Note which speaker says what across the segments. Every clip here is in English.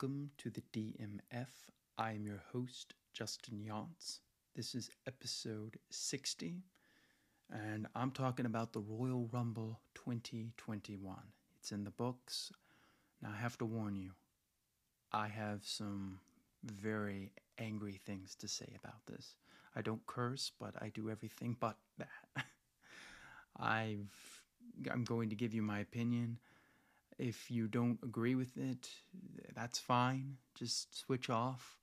Speaker 1: Welcome to the DMF. I am your host, Justin Younts. This is episode 60, and I'm talking about the Royal Rumble 2021. It's in the books. Now, I have to warn you, I have some very angry things to say about this. I don't curse, but I do everything but that. I've, I'm going to give you my opinion. If you don't agree with it, that's fine. Just switch off.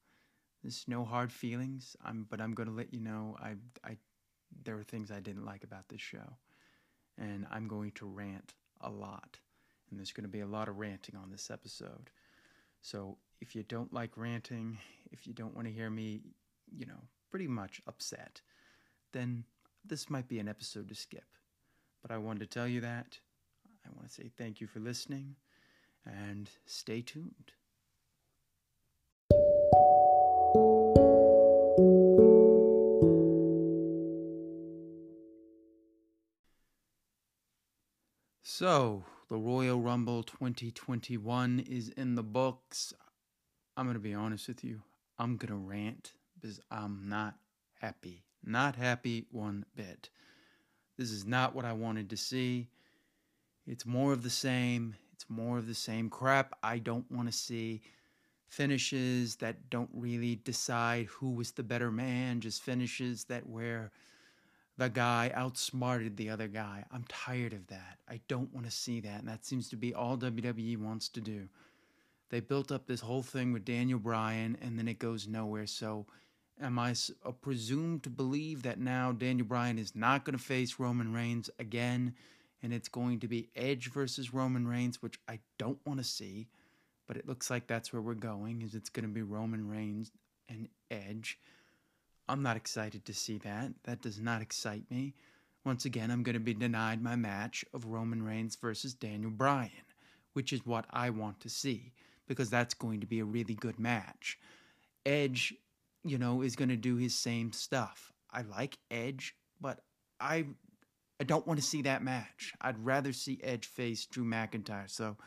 Speaker 1: There's no hard feelings. I'm, but I'm going to let you know I, I, there are things I didn't like about this show, and I'm going to rant a lot, and there's going to be a lot of ranting on this episode. So if you don't like ranting, if you don't want to hear me, you know, pretty much upset, then this might be an episode to skip. But I wanted to tell you that. I want to say thank you for listening and stay tuned. So, the Royal Rumble 2021 is in the books. I'm going to be honest with you. I'm going to rant because I'm not happy. Not happy one bit. This is not what I wanted to see. It's more of the same. It's more of the same crap I don't want to see. Finishes that don't really decide who was the better man, just finishes that where the guy outsmarted the other guy. I'm tired of that. I don't want to see that. And that seems to be all WWE wants to do. They built up this whole thing with Daniel Bryan and then it goes nowhere. So, am I uh, presumed to believe that now Daniel Bryan is not going to face Roman Reigns again? And it's going to be Edge versus Roman Reigns, which I don't want to see, but it looks like that's where we're going. Is it's going to be Roman Reigns and Edge. I'm not excited to see that. That does not excite me. Once again, I'm going to be denied my match of Roman Reigns versus Daniel Bryan, which is what I want to see because that's going to be a really good match. Edge, you know, is going to do his same stuff. I like Edge, but I I don't want to see that match. I'd rather see Edge face Drew McIntyre. So,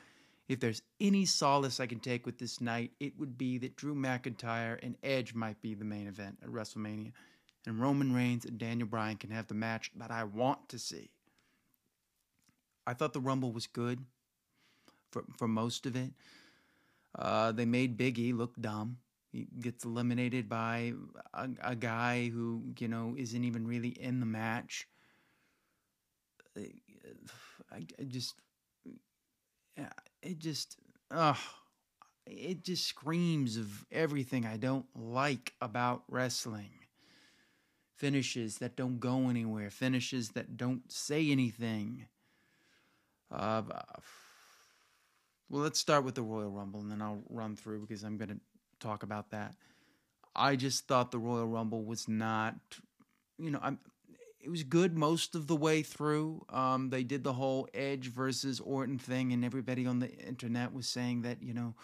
Speaker 1: if there's any solace I can take with this night, it would be that Drew McIntyre and Edge might be the main event at WrestleMania, and Roman Reigns and Daniel Bryan can have the match that I want to see. I thought the Rumble was good for for most of it. Uh, they made Big E look dumb. He gets eliminated by a, a guy who you know isn't even really in the match. I, I just, it just, it just screams of everything I don't like about wrestling. Finishes that don't go anywhere, finishes that don't say anything. Uh, well, let's start with the Royal Rumble and then I'll run through because I'm going to talk about that. I just thought the Royal Rumble was not, you know, I'm it was good most of the way through. Um, they did the whole Edge versus Orton thing, and everybody on the internet was saying that you know,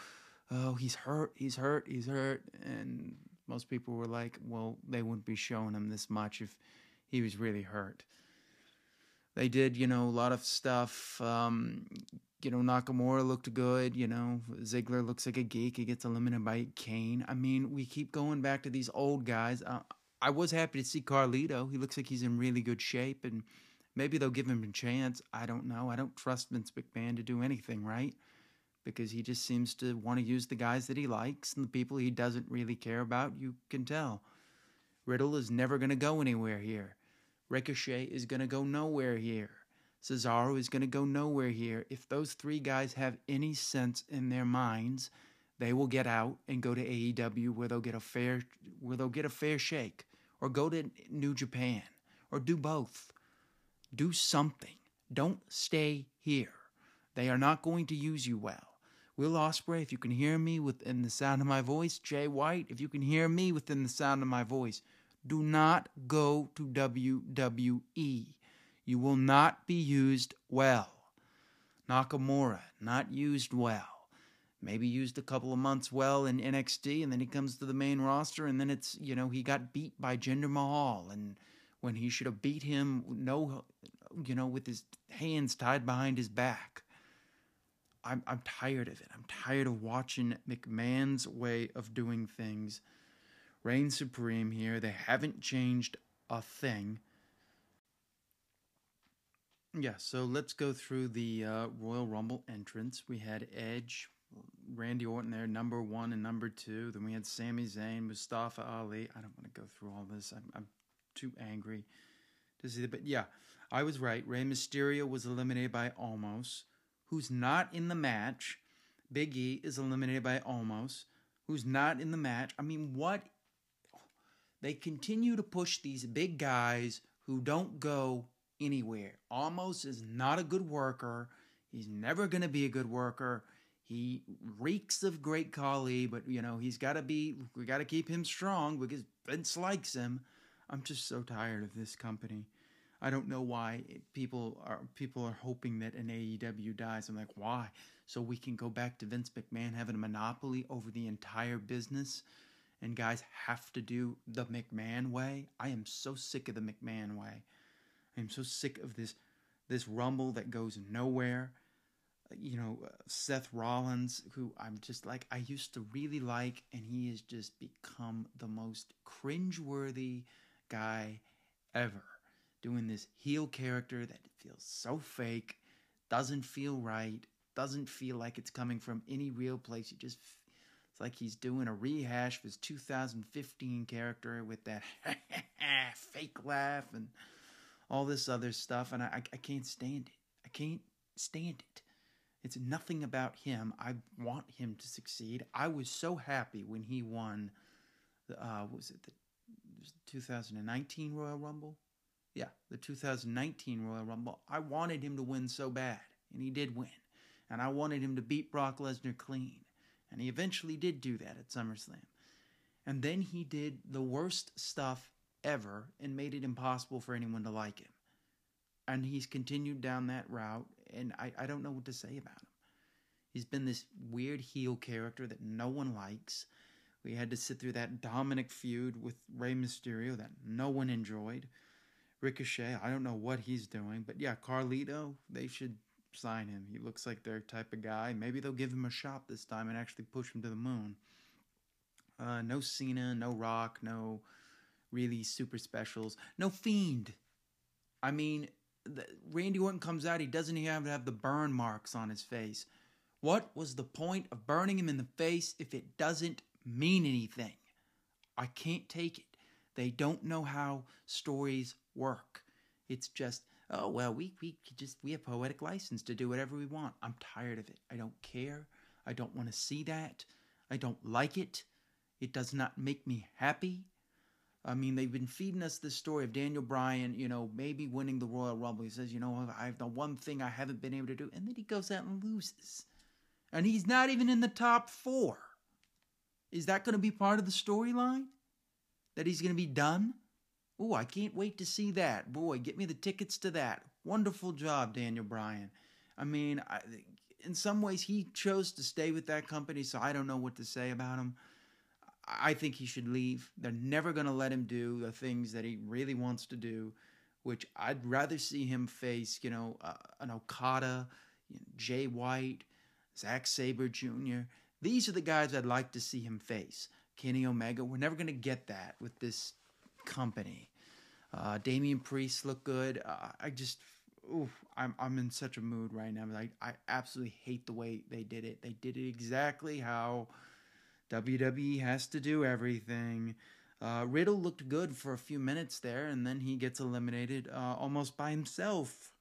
Speaker 1: oh, he's hurt, he's hurt, he's hurt, and most people were like, well, they wouldn't be showing him this much if he was really hurt. They did, you know, a lot of stuff. Um, you know, Nakamura looked good. You know, Ziggler looks like a geek. He gets eliminated by Kane. I mean, we keep going back to these old guys. Uh, I was happy to see Carlito. He looks like he's in really good shape, and maybe they'll give him a chance. I don't know. I don't trust Vince McMahon to do anything right because he just seems to want to use the guys that he likes and the people he doesn't really care about. You can tell. Riddle is never going to go anywhere here. Ricochet is going to go nowhere here. Cesaro is going to go nowhere here. If those three guys have any sense in their minds, they will get out and go to AEW where they'll get a fair where they'll get a fair shake or go to New Japan or do both. Do something. Don't stay here. They are not going to use you well. Will Ospreay, if you can hear me within the sound of my voice, Jay White, if you can hear me within the sound of my voice, do not go to WWE. You will not be used well. Nakamura, not used well maybe used a couple of months well in NXT, and then he comes to the main roster, and then it's you know he got beat by Jinder Mahal, and when he should have beat him, no, you know, with his hands tied behind his back. I'm I'm tired of it. I'm tired of watching McMahon's way of doing things reign supreme here. They haven't changed a thing. Yeah, so let's go through the uh, Royal Rumble entrance. We had Edge, Randy Orton there, number one and number two. Then we had Sami Zayn, Mustafa Ali. I don't want to go through all this. I'm, I'm too angry to see that. But yeah, I was right. Rey Mysterio was eliminated by Omos, who's not in the match. Big E is eliminated by Omos, who's not in the match. I mean, what? They continue to push these big guys who don't go anywhere. Omos is not a good worker. He's never going to be a good worker. He reeks of Great Khali, but you know he's got to be. We got to keep him strong because Vince likes him. I'm just so tired of this company. I don't know why people are people are hoping that an AEW dies. I'm like, why? So we can go back to Vince McMahon having a monopoly over the entire business, and guys have to do the McMahon way. I am so sick of the McMahon way. I'm so sick of this this rumble that goes nowhere. You know, uh, Seth Rollins, who I'm just like I used to really like, and he has just become the most cringeworthy guy ever. Doing this heel character that feels so fake, doesn't feel right, doesn't feel like it's coming from any real place. You just it's like he's doing a rehash of his 2015 character with that fake laugh and all this other stuff, and I, I can't stand it. I can't stand it. It's nothing about him. I want him to succeed. I was so happy when he won. The, uh, was it the 2019 Royal Rumble? Yeah, the 2019 Royal Rumble. I wanted him to win so bad, and he did win. And I wanted him to beat Brock Lesnar clean, and he eventually did do that at SummerSlam. And then he did the worst stuff ever and made it impossible for anyone to like him. And he's continued down that route, and I, I don't know what to say about him. He's been this weird heel character that no one likes. We had to sit through that Dominik feud with Rey Mysterio that no one enjoyed. Ricochet, I don't know what he's doing, but yeah, Carlito, they should sign him. He looks like their type of guy. Maybe they'll give him a shot this time and actually push him to the moon. Uh, no Cena, no Rock, no really super specials. No Fiend. I mean, Randy Orton comes out, he doesn't even have to have the burn marks on his face. What was the point of burning him in the face if it doesn't mean anything? I can't take it. They don't know how stories work. It's just, oh well, we we just we have poetic license to do whatever we want. I'm tired of it. I don't care. I don't want to see that. I don't like it. It does not make me happy. I mean, they've been feeding us this story of Daniel Bryan, you know, maybe winning the Royal Rumble. He says, you know, I have the one thing I haven't been able to do. And then he goes out and loses. And he's not even in the top four. Is that going to be part of the storyline? That he's going to be done? Oh, I can't wait to see that. Boy, get me the tickets to that. Wonderful job, Daniel Bryan. I mean, I, in some ways, he chose to stay with that company, so I don't know what to say about him. I think he should leave. They're never going to let him do the things that he really wants to do, which I'd rather see him face, you know, uh, an Okada, you know, Jay White, Zack Sabre Jr. These are the guys I'd like to see him face. Kenny Omega. We're never going to get that with this company. Uh, Damian Priest looked good. Uh, I just, ooh, I'm I'm in such a mood right now. Like I absolutely hate the way they did it. They did it exactly how WWE has to do everything. Uh, Riddle looked good for a few minutes there, and then he gets eliminated uh, almost by himself.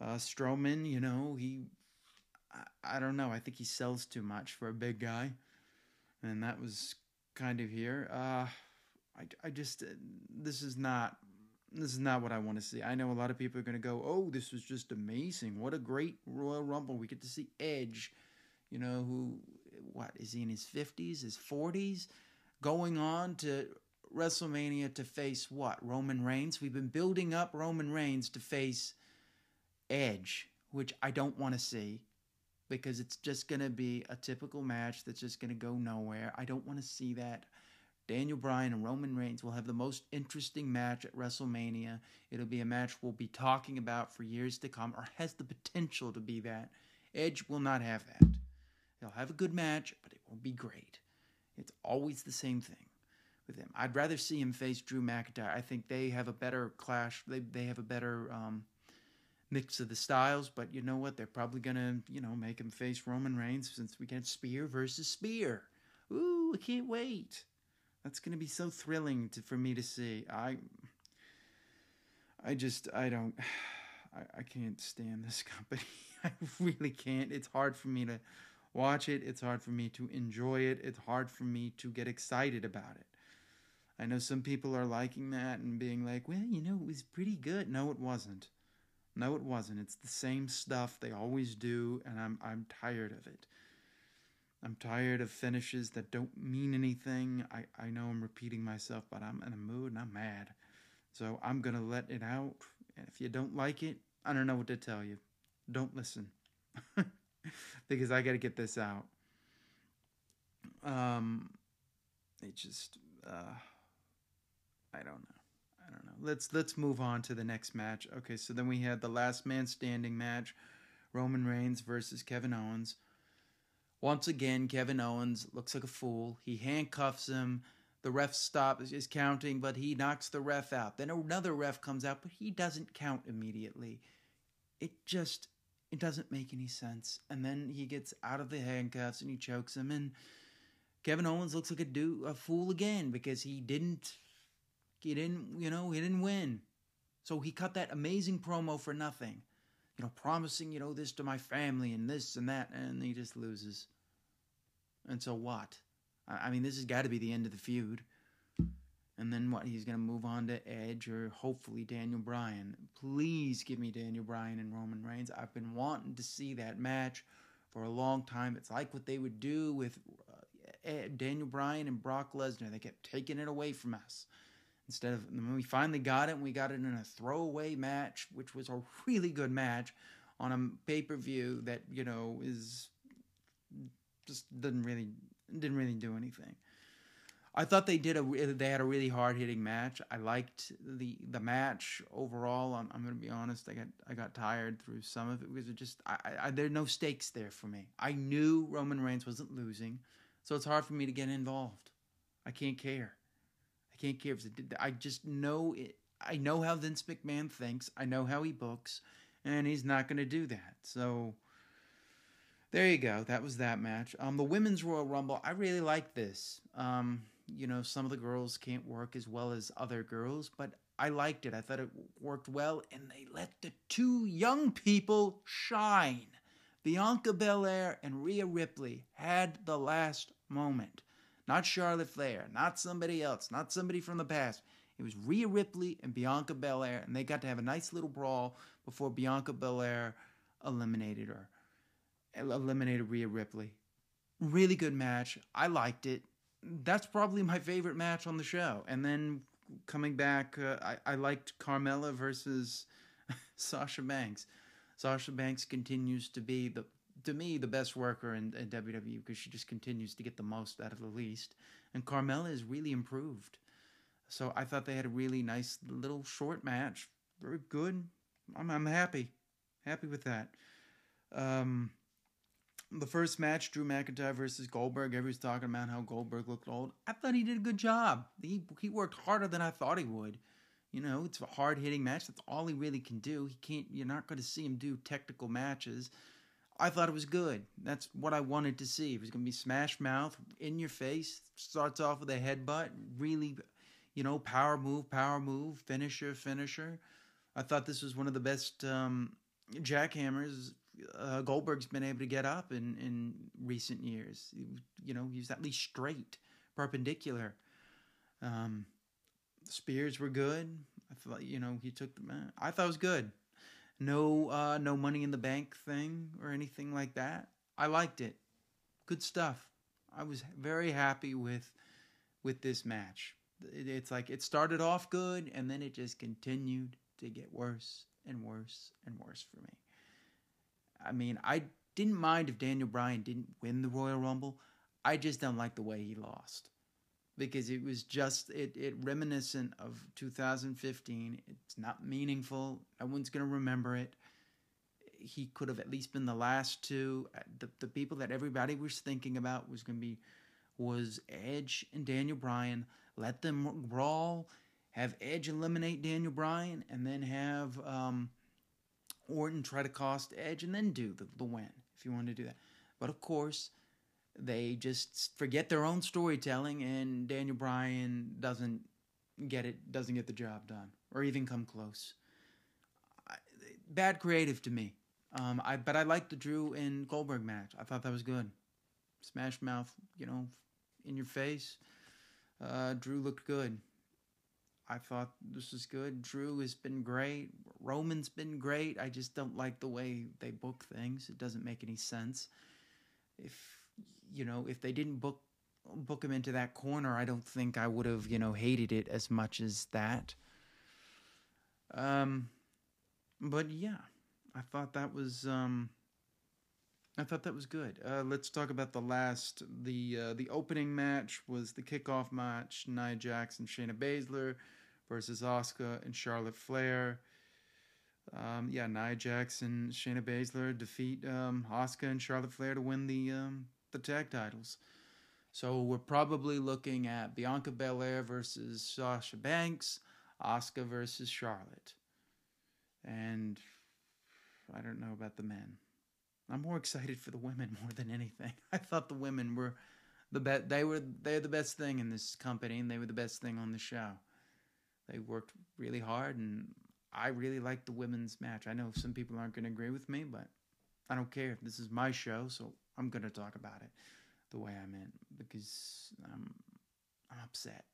Speaker 1: Uh, Strowman, you know, he, I, I, don't know, I think he sells too much for a big guy, and that was kind of here. Uh, I, I just, uh, this is not, this is not what I want to see. I know a lot of people are going to go, oh, this was just amazing. What a great Royal Rumble. We get to see Edge, you know, who what is he in his 50s, his 40s, going on to WrestleMania to face what? Roman Reigns. We've been building up Roman Reigns to face Edge, which I don't want to see because it's just going to be a typical match that's just going to go nowhere. I don't want to see that. Daniel Bryan and Roman Reigns will have the most interesting match at WrestleMania. It'll be a match we'll be talking about for years to come, or has the potential to be that. Edge will not have that. He'll have a good match, but it won't be great. It's always the same thing with him. I'd rather see him face Drew McIntyre. I think they have a better clash. They they have a better um, mix of the styles. But you know what? They're probably gonna you know make him face Roman Reigns since we get Spear versus Spear. Ooh, I can't wait. That's gonna be so thrilling to, for me to see. I I just I don't I, I can't stand this company. I really can't. It's hard for me to watch it. It's hard for me to enjoy it. It's hard for me to get excited about it. I know some people are liking that and being like, well, you know, it was pretty good. No, it wasn't. No, it wasn't. It's the same stuff they always do, and I'm I'm tired of it. I'm tired of finishes that don't mean anything. I, I know I'm repeating myself, but I'm in a mood and I'm mad. So I'm gonna let it out. And if you don't like it, I don't know what to tell you. Don't listen. because I gotta get this out. Um it just uh I don't know. I don't know. Let's let's move on to the next match. Okay, so then we had the last man standing match, Roman Reigns versus Kevin Owens. Once again, Kevin Owens looks like a fool. He handcuffs him. The ref stops is counting, but he knocks the ref out. Then another ref comes out, but he doesn't count immediately. It just it doesn't make any sense. And then he gets out of the handcuffs and he chokes him and Kevin Owens looks like a do a fool again because he didn't he didn't, you know, he didn't win. So he cut that amazing promo for nothing. You know, promising, you know, this to my family and this and that, and he just loses. And so what? I mean, this has got to be the end of the feud. And then what? He's going to move on to Edge or hopefully Daniel Bryan. Please give me Daniel Bryan and Roman Reigns. I've been wanting to see that match for a long time. It's like what they would do with uh, Daniel Bryan and Brock Lesnar. They kept taking it away from us. Instead of when we finally got it, and we got it in a throwaway match, which was a really good match on a pay per view that you know is just didn't really didn't really do anything. I thought they did a they had a really hard hitting match. I liked the the match overall. I'm, I'm going to be honest. I got I got tired through some of it because it just I, I there are no stakes there for me. I knew Roman Reigns wasn't losing, so it's hard for me to get involved. I can't care I can't care I just know it. I know how Vince McMahon thinks. I know how he books, and he's not going to do that. So there you go. That was that match. Um, the women's Royal Rumble. I really like this. Um, you know, some of the girls can't work as well as other girls, but I liked it. I thought it worked well, and they let the two young people shine. Bianca Belair and Rhea Ripley had the last moment. Not Charlotte Flair, not somebody else, not somebody from the past. It was Rhea Ripley and Bianca Belair, and they got to have a nice little brawl before Bianca Belair eliminated her. Eliminated Rhea Ripley. Really good match. I liked it. That's probably my favorite match on the show. And then coming back, uh, I, I liked Carmella versus Sasha Banks. Sasha Banks continues to be the to me the best worker in, in WWE because she just continues to get the most out of the least. And Carmella is really improved. So I thought they had a really nice little short match. Very good. I'm, I'm happy. Happy with that. Um, the first match, Drew McIntyre versus Goldberg. Everyone's talking about how Goldberg looked old. I thought he did a good job. He he worked harder than I thought he would. You know, it's a hard hitting match. That's all he really can do. He can't. You're not going to see him do technical matches. I thought it was good. That's what I wanted to see. It was going to be smash mouth in your face. Starts off with a headbutt, really, you know, power move, power move, finisher, finisher. I thought this was one of the best um, jackhammers uh, Goldberg's been able to get up in in recent years. You know, he's at least straight, perpendicular. Um, spears were good. I thought, you know, he took the. I thought it was good no uh, no money in the bank thing or anything like that. I liked it. Good stuff. I was very happy with with this match. It's like it started off good and then it just continued to get worse and worse and worse for me. I mean, I didn't mind if Daniel Bryan didn't win the Royal Rumble. I just don't like the way he lost because it was just it, it reminiscent of 2015 it's not meaningful no one's to remember it he could have at least been the last two. Uh, the, the people that everybody was thinking about was to be was Edge and Daniel Bryan. Let them brawl, have Edge eliminate Daniel Bryan, and then have um, Orton try to cost Edge, and then do the, the win if you want to do that. But of course, they just forget their own storytelling, and Daniel Bryan doesn't get it, doesn't get the job done, or even come close. Bad creative to me. Um, I but I liked the Drew and Goldberg match. I thought that was good. Smash mouth, you know, in your face. Uh, Drew looked good. I thought this was good. Drew has been great. Roman's been great. I just don't like the way they book things. It doesn't make any sense. If you know, if they didn't book book him into that corner, I don't think I would have, you know, hated it as much as that. Um but yeah, I thought that was um I thought that was good. Uh, let's talk about the last. The uh, the opening match was the kickoff match: Nia and Shayna Baszler versus Asuka and Charlotte Flair. Um, yeah, Nia and Shayna Baszler defeat um, Asuka and Charlotte Flair to win the um, the tag titles. So we're probably looking at Bianca Belair versus Sasha Banks, Asuka versus Charlotte, and I don't know about the men. I'm more excited for the women more than anything. I thought the women were the best. They were they're the best thing in this company, and they were the best thing on the show. They worked really hard, and I really liked the women's match. I know some people aren't going to agree with me, but I don't care. This is my show, so I'm going to talk about it the way I meant because I'm I'm upset.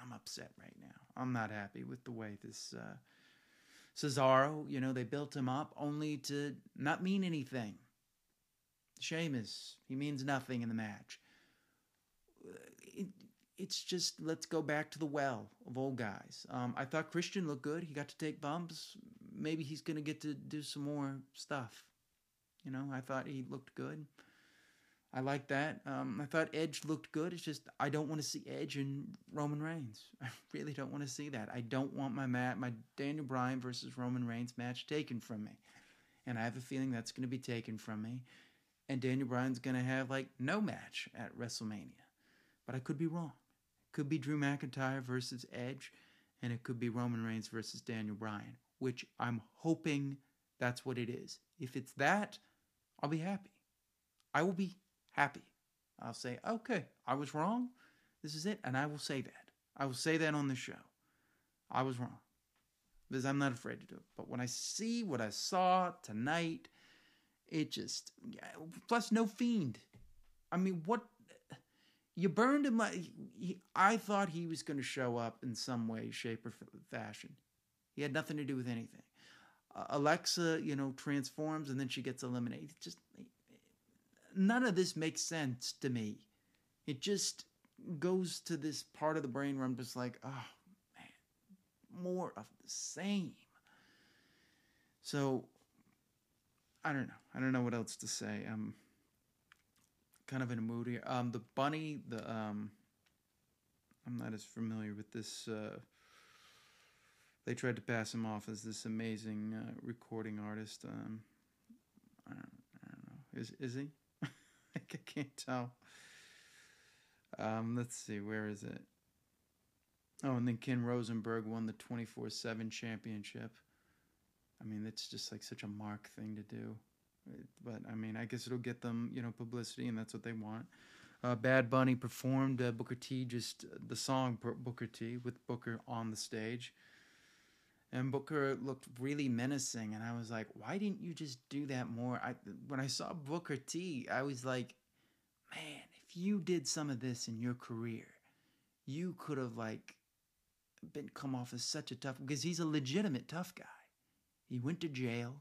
Speaker 1: I'm upset right now. I'm not happy with the way this uh, Cesaro. You know, they built him up only to not mean anything. Sheamus, he means nothing in the match. It, it's just let's go back to the well of old guys. Um, I thought Christian looked good. He got to take bumps. Maybe he's going to get to do some more stuff. You know, I thought he looked good. I like that. Um, I thought Edge looked good. It's just I don't want to see Edge and Roman Reigns. I really don't want to see that. I don't want my mat, my Daniel Bryan versus Roman Reigns match taken from me, and I have a feeling that's going to be taken from me and Daniel Bryan's going to have like no match at WrestleMania. But I could be wrong. Could be Drew McIntyre versus Edge, and it could be Roman Reigns versus Daniel Bryan, which I'm hoping that's what it is. If it's that, I'll be happy. I will be happy. I'll say, okay, I was wrong. This is it. And I will say that. I will say that on the show. I was wrong. Because I'm not afraid to do it. But when I see what I saw tonight, it just plus no fiend. I mean, what you burned him like he, I thought he was going to show up in some way, shape, or fashion. He had nothing to do with anything. Uh, Alexa, you know, transforms and then she gets eliminated. Just none of this makes sense to me. It just goes to this part of the brain where I'm just like, oh man, more of the same. So I don't know. I don't know what else to say. I'm kind of in a mood here. Um, the bunny, the um, I'm not as familiar with this. Uh, they tried to pass him off as this amazing uh, recording artist. Um, I don't, I don't know. Is is he? I can't tell. Um, let's see. Where is it? Oh, and then Ken Rosenberg won the 24 7 championship. I mean, it's just like such a mark thing to do. But I mean, I guess it'll get them, you know, publicity, and that's what they want. Uh, Bad Bunny performed uh, Booker T just uh, the song Booker T with Booker on the stage. And Booker looked really menacing, and I was like, "Why didn't you just do that more?" I when I saw Booker T, I was like, "Man, if you did some of this in your career, you could have like been come off as such a tough because he's a legitimate tough guy. He went to jail.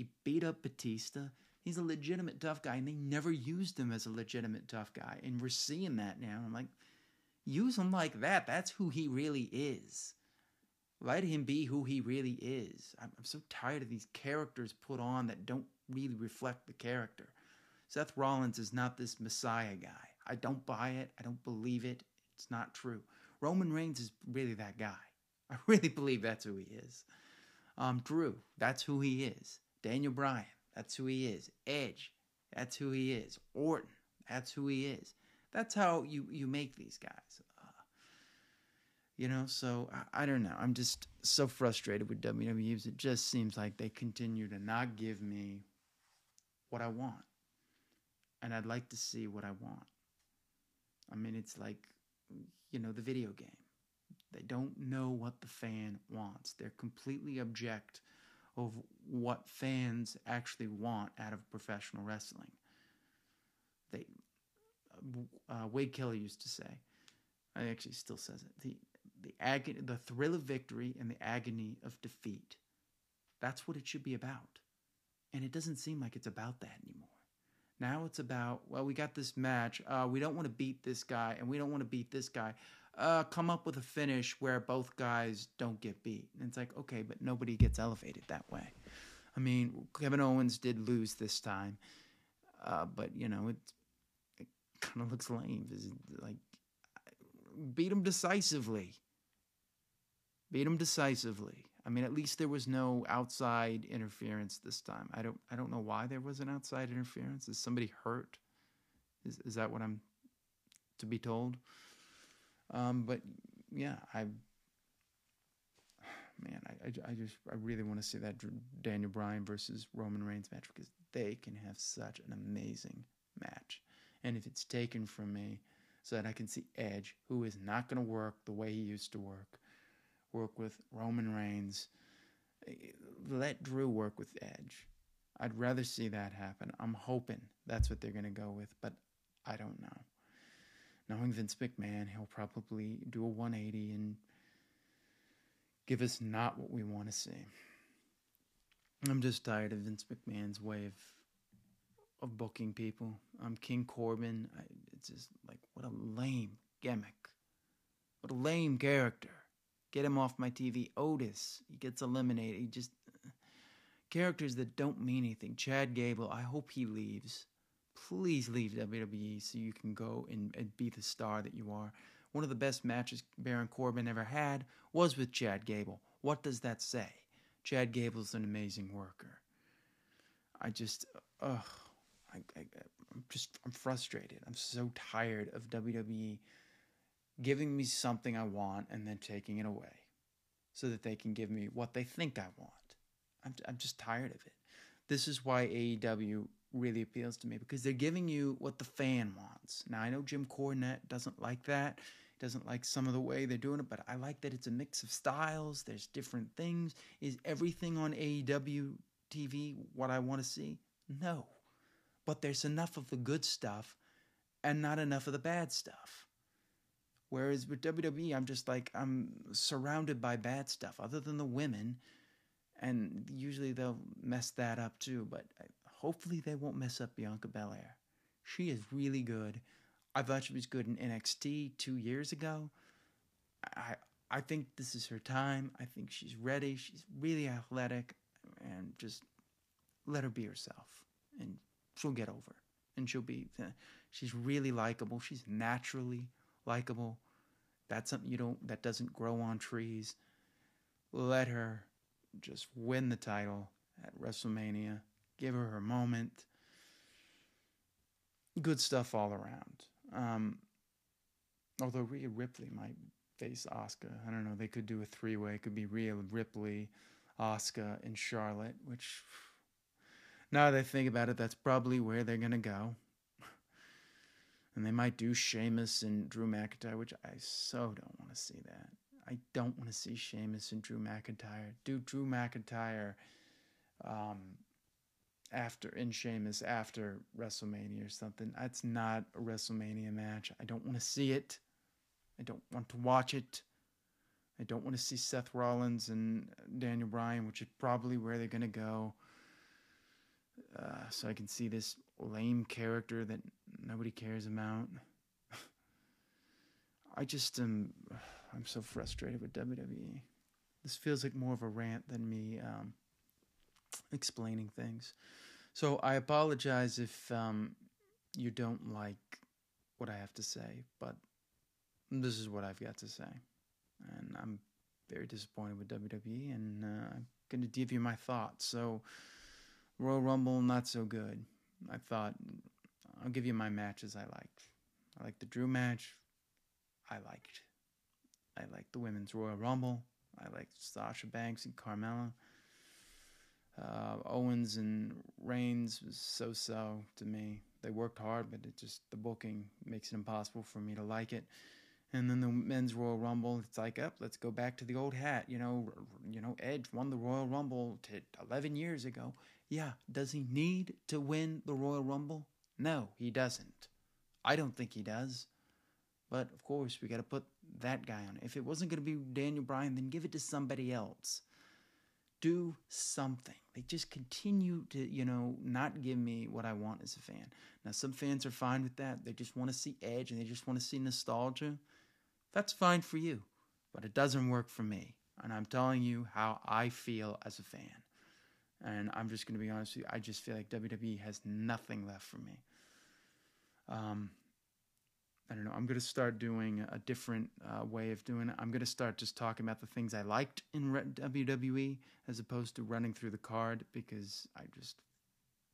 Speaker 1: He beat up Batista. He's a legitimate tough guy, and they never used him as a legitimate tough guy. And we're seeing that now. I'm like, use him like that. That's who he really is. Let him be who he really is. I'm, I'm so tired of these characters put on that don't really reflect the character. Seth Rollins is not this Messiah guy. I don't buy it. I don't believe it. It's not true. Roman Reigns is really that guy. I really believe that's who he is. Um, Drew, that's who he is. Daniel Bryan, That's who he is. Edge. That's who he is. Orton. That's who he is. That's how you you make these guys. Uh, you know, so I, I, don't know. I'm just so frustrated with WWE. It just seems like they continue to not give me what I want, and I'd like to see what I want. I mean, it's like you know the video game. They don't know what the fan wants. They're completely object of what fans actually want out of professional wrestling. They uh, Wade Keller used to say, I actually still says it. The the agony, the thrill of victory and the agony of defeat. That's what it should be about. And it doesn't seem like it's about that anymore. Now it's about, well, we got this match. Uh, we don't want to beat this guy, and we don't want to beat this guy. Uh, come up with a finish where both guys don't get beat. And it's like, okay, but nobody gets elevated that way. I mean, Kevin Owens did lose this time, uh, but you know, it, it kind of looks lame. Is like beat him decisively. Beat him decisively. I mean, at least there was no outside interference this time. I don't I don't know why there was an outside interference. Is somebody hurt? Is is that what I'm to be told? Um, but yeah, I man, I, I, I just I really want to see that Daniel Bryan versus Roman Reigns match because they can have such an amazing match. And if it's taken from me, so that I can see Edge, who is not going to work the way he used to work, work with Roman Reigns. Let Drew work with Edge. I'd rather see that happen. I'm hoping that's what they're going to go with, but I don't know. Knowing Vince McMahon, he'll probably do a 180 and give us not what we want to see. I'm just tired of Vince McMahon's way of of booking people. I'm King Corbin. I, it's just like what a lame gimmick. What a lame character. Get him off my TV. Otis, he gets eliminated. He just uh, characters that don't mean anything. Chad Gable, I hope he leaves. Please leave WWE so you can go and, and be the star that you are. One of the best matches Baron Corbin ever had was with Chad Gable. What does that say? Chad Gable's an amazing worker. I just, ugh, I, I, I'm just, I'm frustrated. I'm so tired of WWE giving me something I want and then taking it away so that they can give me what they think I want. I'm, I'm just tired of it. This is why AEW really appeals to me because they're giving you what the fan wants. Now, I know Jim Cornette doesn't like that. Doesn't like some of the way they're doing it, but I like that it's a mix of styles. There's different things. Is everything on AEW TV what I want to see? No. But there's enough of the good stuff and not enough of the bad stuff. Whereas with WWE, I'm just like, I'm surrounded by bad stuff, other than the women. And usually they'll mess that up too. But hopefully they won't mess up Bianca Belair. She is really good. I thought she was good in NXT two years ago. I I think this is her time. I think she's ready. She's really athletic, and just let her be herself, and she'll get over. And she'll be. Uh, she's really likable. She's naturally likable. That's something you don't that doesn't grow on trees. Let her just win the title at WrestleMania. Give her her moment. Good stuff all around. Um, although Rhea Ripley might face Asuka. I don't know. They could do a three way. It could be Rhea Ripley, Asuka, and Charlotte, which now that I think about it, that's probably where they're going to go and they might do Sheamus and Drew McIntyre, which I so don't want to see that. I don't want to see Sheamus and Drew McIntyre. Do Drew McIntyre um, after in Sheamus after WrestleMania or something. That's not a WrestleMania match. I don't want to see it. I don't want to watch it. I don't want to see Seth Rollins and Daniel Bryan, which is probably where they're to go. Uh, so I can see this lame character that nobody cares about. I just am. I'm so frustrated with WWE. This feels like more of a rant than me um, explaining things. So I apologize if um, you don't like what I have to say, but this is what I've got to say. And I'm very disappointed with WWE, and uh, I'm going to give you my thoughts. So Royal Rumble, not so good. I thought I'll give you my matches I liked. I liked the Drew match. I liked. I liked the women's Royal Rumble. I liked Sasha Banks and Carmella. Uh, Owens and Reigns was so-so to me. They worked hard, but it just the booking makes it impossible for me to like it. And then the men's Royal Rumble, it's like, up, oh, let's go back to the old hat. You know, you know, Edge won the Royal Rumble t- 11 years ago. Yeah, does he need to win the Royal Rumble? No, he doesn't. I don't think he does. But of course, we got to put that guy on. If it wasn't going to be Daniel Bryan, then give it to somebody else. Do something. They just continue to, you know, not give me what I want as a fan. Now, some fans are fine with that. They just want to see Edge and they just want to see nostalgia. That's fine for you, but it doesn't work for me. And I'm telling you how I feel as a fan. And I'm just going to be honest with you. I just feel like WWE has nothing left for me. Um, I don't know. I'm going to start doing a different uh, way of doing it. I'm going to start just talking about the things I liked in WWE as opposed to running through the card because I just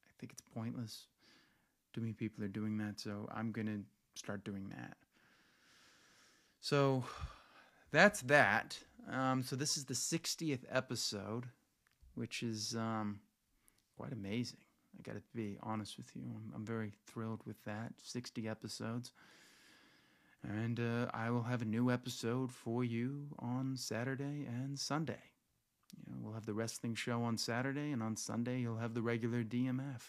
Speaker 1: I think it's pointless. Too many people are doing that, so I'm going to start doing that. So that's that. Um, so this is the 60th episode, which is um, quite amazing. I got to be honest with you. I'm, I'm, very thrilled with that. 60 episodes. And uh, I will have a new episode for you on Saturday and Sunday. You know, we'll have the wrestling show on Saturday, and on Sunday, you'll have the regular DMF.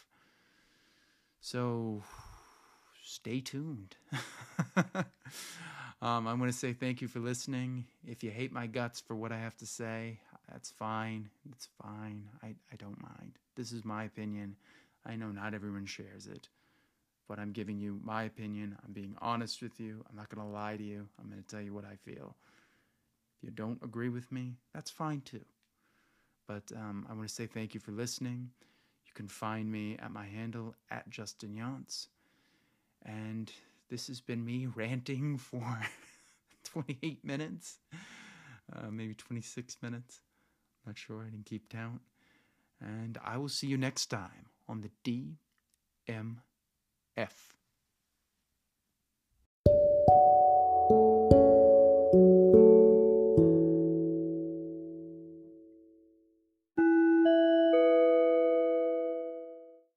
Speaker 1: So stay tuned. um, I'm going to say thank you for listening. If you hate my guts for what I have to say, that's fine. It's fine. I, I don't mind. This is my opinion. I know not everyone shares it, but I'm giving you my opinion. I'm being honest with you. I'm not going to lie to you. I'm going to tell you what I feel. If you don't agree with me, that's fine too. But um, I want to say thank you for listening. You can find me at my handle at Justin Younts. And this has been me ranting for 28 minutes, uh, maybe 26 minutes. Not sure. I didn't keep count. And I will see you next time on the DMF.